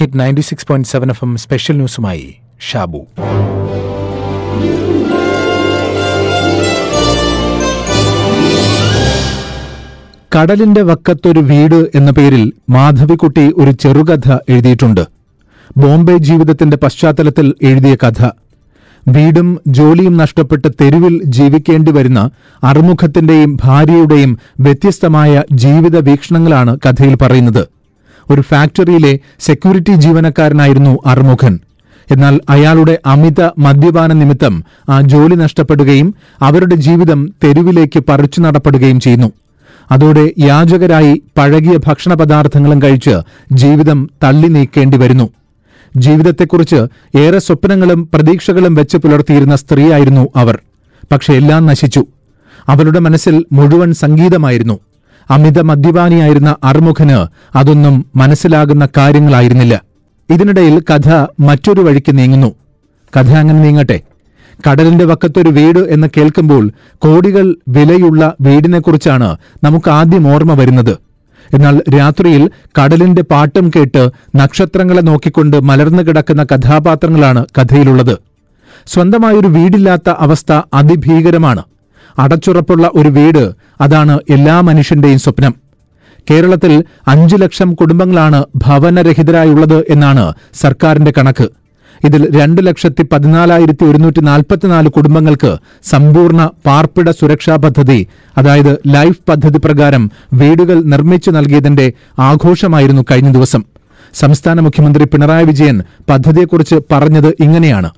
Hit ninety six point seven F M special ന്യൂസുമായി Shabu കടലിന്റെ വക്കത്തൊരു വീട് എന്ന പേരിൽ മാധവിക്കുട്ടി ഒരു ചെറുകഥ എഴുതിയിട്ടുണ്ട്. ബോംബെ ജീവിതത്തിന്റെ പശ്ചാത്തലത്തിൽ എഴുതിയ കഥ. വീടും ജോലിയും നഷ്ടപ്പെട്ട് തെരുവിൽ ജീവിക്കേണ്ടി വരുന്ന അറുമുഖത്തിന്റെയും ഭാര്യയുടെയും വ്യത്യസ്തമായ ജീവിത വീക്ഷണങ്ങളാണ് കഥയിൽ പറയുന്നത്. ഒരു ഫാക്ടറിയിലെ സെക്യൂരിറ്റി ജീവനക്കാരനായിരുന്നു അറുമുഖൻ എന്നാൽ അയാളുടെ അമിത മദ്യപാന നിമിത്തം ആ ജോലി നഷ്ടപ്പെടുകയും അവരുടെ ജീവിതം തെരുവിലേക്ക് പറിച്ചു നടപ്പെടുകയും ചെയ്യുന്നു. അതോടെ യാചകരായി പഴകിയ ഭക്ഷണ പദാർത്ഥങ്ങളും കഴിച്ച് ജീവിതം തള്ളി നീക്കേണ്ടി വരുന്നു. ജീവിതത്തെക്കുറിച്ച് ഏറെ സ്വപ്നങ്ങളും പ്രതീക്ഷകളും വെച്ച് പുലർത്തിയിരുന്ന സ്ത്രീയായിരുന്നു അവർ. പക്ഷെ എല്ലാം നശിച്ചു. അവരുടെ മനസ്സിൽ മുഴുവൻ സംഗീതമായിരുന്നു. അമിത മദ്യപാനിയായിരുന്ന അറുമുഖന് അതൊന്നും മനസ്സിലാകുന്ന കാര്യങ്ങളായിരുന്നില്ല. ഇതിനിടയിൽ കഥ മറ്റൊരു വഴിക്ക് നീങ്ങുന്നു. കഥ അങ്ങനെ നീങ്ങട്ടെ. കടലിന്റെ വക്കത്തൊരു വീട് എന്ന് കേൾക്കുമ്പോൾ കോടികൾ വിലയുള്ള വീടിനെക്കുറിച്ചാണ് നമുക്ക് ആദ്യം ഓർമ്മ വരുന്നത്. എന്നാൽ രാത്രിയിൽ കടലിന്റെ പാട്ടും കേട്ട് നക്ഷത്രങ്ങളെ നോക്കിക്കൊണ്ട് മലർന്നു കിടക്കുന്ന കഥാപാത്രങ്ങളാണ് കഥയിലുള്ളത്. സ്വന്തമായൊരു വീടില്ലാത്ത അവസ്ഥ അതിഭീകരമാണ്. അടച്ചുറപ്പുള്ള ഒരു വീട് അതാണ് എല്ലാ മനുഷ്യന്റെയും സ്വപ്നം. കേരളത്തിൽ അഞ്ചു ലക്ഷം കുടുംബങ്ങളാണ് ഭവനരഹിതരായുള്ളത് എന്നാണ് സർക്കാരിന്റെ കണക്ക്. ഇതിൽ രണ്ട് ലക്ഷത്തി പതിനാലായിരത്തി ഒരുന്നൂറ്റി നാൽപ്പത്തിനാല് കുടുംബങ്ങൾക്ക് സമ്പൂർണ പാർപ്പിട സുരക്ഷാ പദ്ധതി അതായത് ലൈഫ് പദ്ധതി പ്രകാരം വീടുകൾ നിർമ്മിച്ചു നൽകിയതിന്റെ ആഘോഷമായിരുന്നു കഴിഞ്ഞ ദിവസം. സംസ്ഥാന മുഖ്യമന്ത്രി പിണറായി വിജയൻ പദ്ധതിയെക്കുറിച്ച് പറഞ്ഞത് ഇങ്ങനെയാണ്.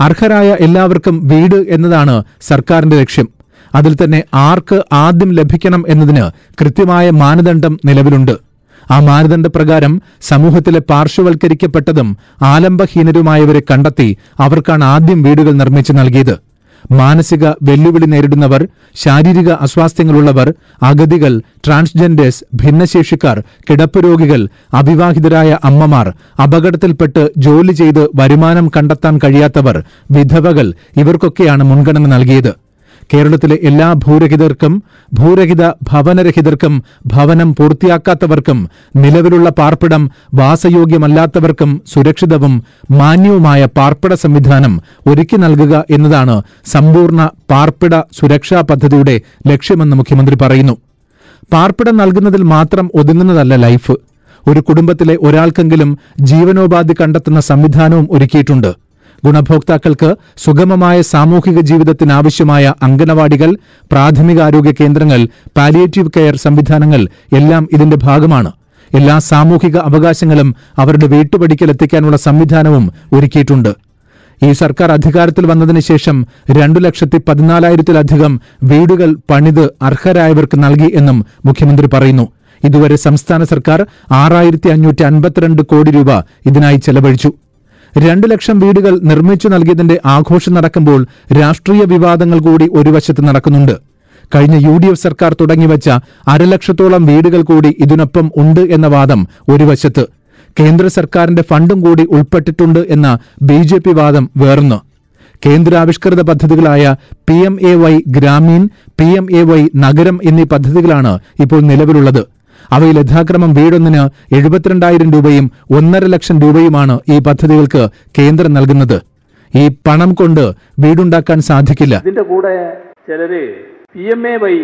അർഹരായ എല്ലാവർക്കും വീട് എന്നതാണ് സർക്കാരിന്റെ ലക്ഷ്യം. അതിൽ തന്നെ ആർക്ക് ആദ്യം ലഭിക്കണം എന്നതിന് കൃത്യമായ മാനദണ്ഡം നിലവിലുണ്ട്. ആ മാനദണ്ഡപ്രകാരം സമൂഹത്തിലെ പാർശ്വവൽക്കരിക്കപ്പെട്ടതും ആലംബഹീനരുമായവരെ കണ്ടെത്തി അവർക്കാണ് ആദ്യം വീടുകൾ നിർമ്മിച്ചു നൽകിയത്. മാനസിക വെല്ലുവിളി നേരിടുന്നവർ ശാരീരിക അസ്വാസ്ഥ്യങ്ങളുള്ളവർ അഗതികൾ ട്രാൻസ്ജെൻഡേഴ്സ് ഭിന്നശേഷിക്കാർ കിടപ്പ് രോഗികൾ അവിവാഹിതരായ അമ്മമാർ അപകടത്തിൽപ്പെട്ട് ജോലി ചെയ്ത് വരുമാനം കണ്ടെത്താൻ കഴിയാത്തവർ വിധവകൾ ഇവർക്കൊക്കെയാണ് മുൻഗണന നൽകിയത്. കേരളത്തിലെ എല്ലാ ഭൂരഹിതർക്കും ഭൂരഹിത ഭവനരഹിതർക്കും ഭവനം പൂർത്തിയാക്കാത്തവർക്കും നിലവിലുള്ള പാർപ്പിടം വാസയോഗ്യമല്ലാത്തവർക്കും സുരക്ഷിതവും മാന്യവുമായ പാർപ്പിട സംവിധാനം ഒരുക്കി നൽകുക എന്നതാണ് സമ്പൂർണ പാർപ്പിട സുരക്ഷാ പദ്ധതിയുടെ ലക്ഷ്യമെന്ന് മുഖ്യമന്ത്രി പറയുന്നു. പാർപ്പിടം നൽകുന്നതിൽ മാത്രം ഒതുങ്ങുന്നതല്ല ലൈഫ്. ഒരു കുടുംബത്തിലെ ഒരാൾക്കെങ്കിലും ജീവനോപാധി കണ്ടെത്തുന്ന സംവിധാനവും ഒരുക്കിയിട്ടുണ്ട്. ഗുണഭോക്താക്കൾക്ക് സുഗമമായ സാമൂഹിക ജീവിതത്തിനാവശ്യമായ അംഗനവാടികൾ പ്രാഥമികാരോഗ്യ കേന്ദ്രങ്ങൾ പാലിയേറ്റീവ് കെയർ സംവിധാനങ്ങൾ എല്ലാം ഇതിന്റെ ഭാഗമാണ്. എല്ലാ സാമൂഹിക അവകാശങ്ങളും അവരുടെ വീട്ടുപടിക്കൽ എത്തിക്കാനുള്ള സംവിധാനവും ഒരുക്കിയിട്ടുണ്ട്. ഈ സർക്കാർ അധികാരത്തിൽ വന്നതിന് ശേഷം രണ്ടു ലക്ഷത്തി പതിനാലായിരത്തിലധികം വീടുകൾ പണിത് അർഹരായവർക്ക് നൽകി എന്നും മുഖ്യമന്ത്രി പറയുന്നു. ഇതുവരെ സംസ്ഥാന സർക്കാർ ആറായിരത്തി അഞ്ഞൂറ്റി അൻപത്തിരണ്ട് കോടി രൂപ ഇതിനായി ചെലവഴിച്ചു. രണ്ടു ലക്ഷം വീടുകൾ നിർമ്മിച്ചു നൽകിയതിന്റെ ആഘോഷം നടക്കുമ്പോൾ രാഷ്ട്രീയ വിവാദങ്ങൾ കൂടി ഒരു വശത്ത് നടക്കുന്നുണ്ട്. കഴിഞ്ഞ യു ഡി എഫ് സർക്കാർ തുടങ്ങിവച്ച അരലക്ഷത്തോളം വീടുകൾ കൂടി ഇതിനൊപ്പം ഉണ്ട് എന്ന വാദം ഒരു വശത്ത്. കേന്ദ്ര സർക്കാരിന്റെ ഫണ്ടും കൂടി ഉൾപ്പെട്ടിട്ടുണ്ട് എന്ന ബി ജെ പി വാദം വേറൊന്ന്. കേന്ദ്രാവിഷ്കൃത പദ്ധതികളായ P M A Y Gramin P M A Y നഗരം എന്നീ പദ്ധതികളാണ് ഇപ്പോൾ നിലവിലുള്ളത്. അവയിൽ യഥാക്രമം വീടൊന്നിന് എഴുപത്തിരണ്ടായിരം രൂപയും ഒന്നര ലക്ഷം രൂപയുമാണ് ഈ പദ്ധതികൾക്ക് കേന്ദ്രം നൽകുന്നത്. ഈ പണം കൊണ്ട് വീടുണ്ടാക്കാൻ സാധിക്കില്ല. ഇതിന്റെ കൂടെ ചിലര് പി എം എ വൈ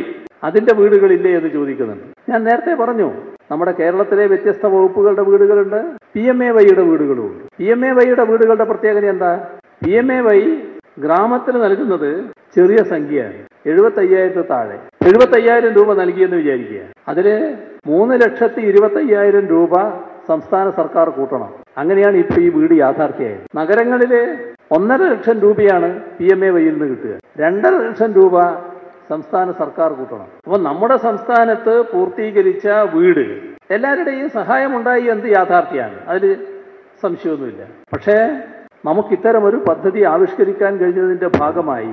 അതിന്റെ വീടുകളില്ലേ എന്ന് ചോദിക്കുന്നുണ്ട്. ഞാൻ നേരത്തെ പറഞ്ഞു നമ്മുടെ കേരളത്തിലെ വ്യത്യസ്ത വകുപ്പുകളുടെ വീടുകളുണ്ട് പി എം എ വൈയുടെ വീടുകളുമുണ്ട്. പി എം എ വൈയുടെ വീടുകളുടെ പ്രത്യേകത എന്താ? പി എം എ വൈ ഗ്രാമത്തിന് നൽകുന്നത് ചെറിയ സംഖ്യയാണ് എഴുപത്തയ്യായിരത്തി താഴെ. എഴുപത്തയ്യായിരം രൂപ നൽകിയെന്ന് വിചാരിക്കുക. അതിൽ മൂന്ന് ലക്ഷത്തി ഇരുപത്തി അയ്യായിരം രൂപ സംസ്ഥാന സർക്കാർ കൂട്ടണം. അങ്ങനെയാണ് ഇപ്പൊ ഈ വീട് യാഥാർത്ഥ്യമായത്. നഗരങ്ങളിലെ ഒന്നര ലക്ഷം രൂപയാണ് പി എം എ വൈയിൽ നിന്ന് കിട്ടുക. രണ്ടര ലക്ഷം രൂപ സംസ്ഥാന സർക്കാർ കൂട്ടണം. അപ്പൊ നമ്മുടെ സംസ്ഥാനത്ത് പൂർത്തീകരിച്ച വീട് എല്ലാവരുടെയും സഹായമുണ്ടായി എന്ത് യാഥാർത്ഥ്യമാണ്? അതിൽ സംശയമൊന്നുമില്ല. പക്ഷേ നമുക്ക് ഇത്തരം ഒരു പദ്ധതി ആവിഷ്കരിക്കാൻ കഴിഞ്ഞതിന്റെ ഭാഗമായി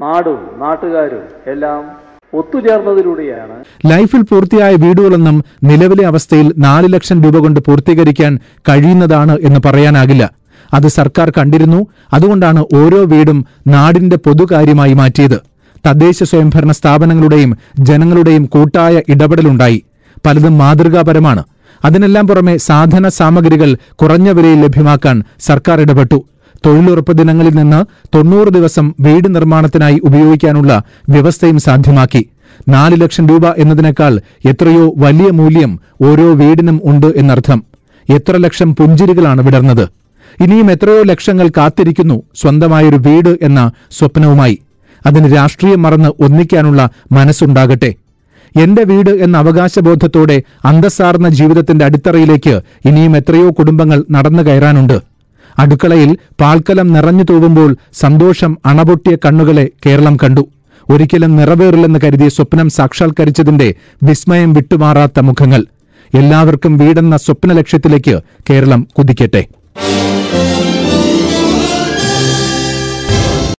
നാടും നാട്ടുകാരും എല്ലാം ഒത്തുചേർന്നതിലൂടെയാണ് ലൈഫിൽ പൂർത്തിയായ വീടുകളൊന്നും നിലവിലെ അവസ്ഥയിൽ നാല് ലക്ഷം രൂപ കൊണ്ട് പൂർത്തീകരിക്കാൻ കഴിയുന്നതാണ് എന്ന് പറയാനാകില്ല. അത് സർക്കാർ കണ്ടിരുന്നു. അതുകൊണ്ടാണ് ഓരോ വീടും നാടിന്റെ പൊതുകാര്യമായി മാറ്റിയത്. തദ്ദേശ സ്വയംഭരണ സ്ഥാപനങ്ങളുടെയും ജനങ്ങളുടെയും കൂട്ടായ ഇടപെടലുണ്ടായി. പലതും മാതൃകാപരമാണ്. അതിനെല്ലാം പുറമെ സാധന സാമഗ്രികൾ കുറഞ്ഞ വിലയിൽ ലഭ്യമാക്കാൻ സർക്കാർ ഇടപെട്ടു. തൊഴിലുറപ്പ് ദിനങ്ങളിൽ നിന്ന് തൊണ്ണൂറ് ദിവസം വീട് നിർമ്മാണത്തിനായി ഉപയോഗിക്കാനുള്ള വ്യവസ്ഥയും സാധ്യമാക്കി. നാല് ലക്ഷം രൂപ എന്നതിനേക്കാൾ എത്രയോ വലിയ മൂല്യം ഓരോ വീടിനും ഉണ്ട് എന്നർത്ഥം. എത്ര ലക്ഷം പുഞ്ചിരികളാണ് വിടർന്നത്. ഇനിയും എത്രയോ ലക്ഷങ്ങൾ കാത്തിരിക്കുന്നു സ്വന്തമായൊരു വീട് എന്ന സ്വപ്നവുമായി. അതിന് രാഷ്ട്രീയം മറന്ന് ഒന്നിക്കാനുള്ള മനസ്സുണ്ടാകട്ടെ. എന്റെ വീട് എന്ന അവകാശബോധത്തോടെ അന്തസ്സാർന്ന ജീവിതത്തിന്റെ അടിത്തറയിലേക്ക് ഇനിയും എത്രയോ കുടുംബങ്ങൾ നടന്നു കയറാനുണ്ട്. അടുക്കളയിൽ പാൽക്കലം നിറഞ്ഞു തൂവുമ്പോൾ സന്തോഷം അണപൊട്ടിയ കണ്ണുകളെ കേരളം കണ്ടു. ഒരിക്കലും നിറവേറില്ലെന്ന് കരുതിയ സ്വപ്നം സാക്ഷാത്കരിച്ചതിന്റെ വിസ്മയം വിട്ടുമാറാത്ത മുഖങ്ങൾ. എല്ലാവർക്കും വീടെന്ന സ്വപ്ന ലക്ഷ്യത്തിലേക്ക് കേരളം കുതിക്കട്ടെ.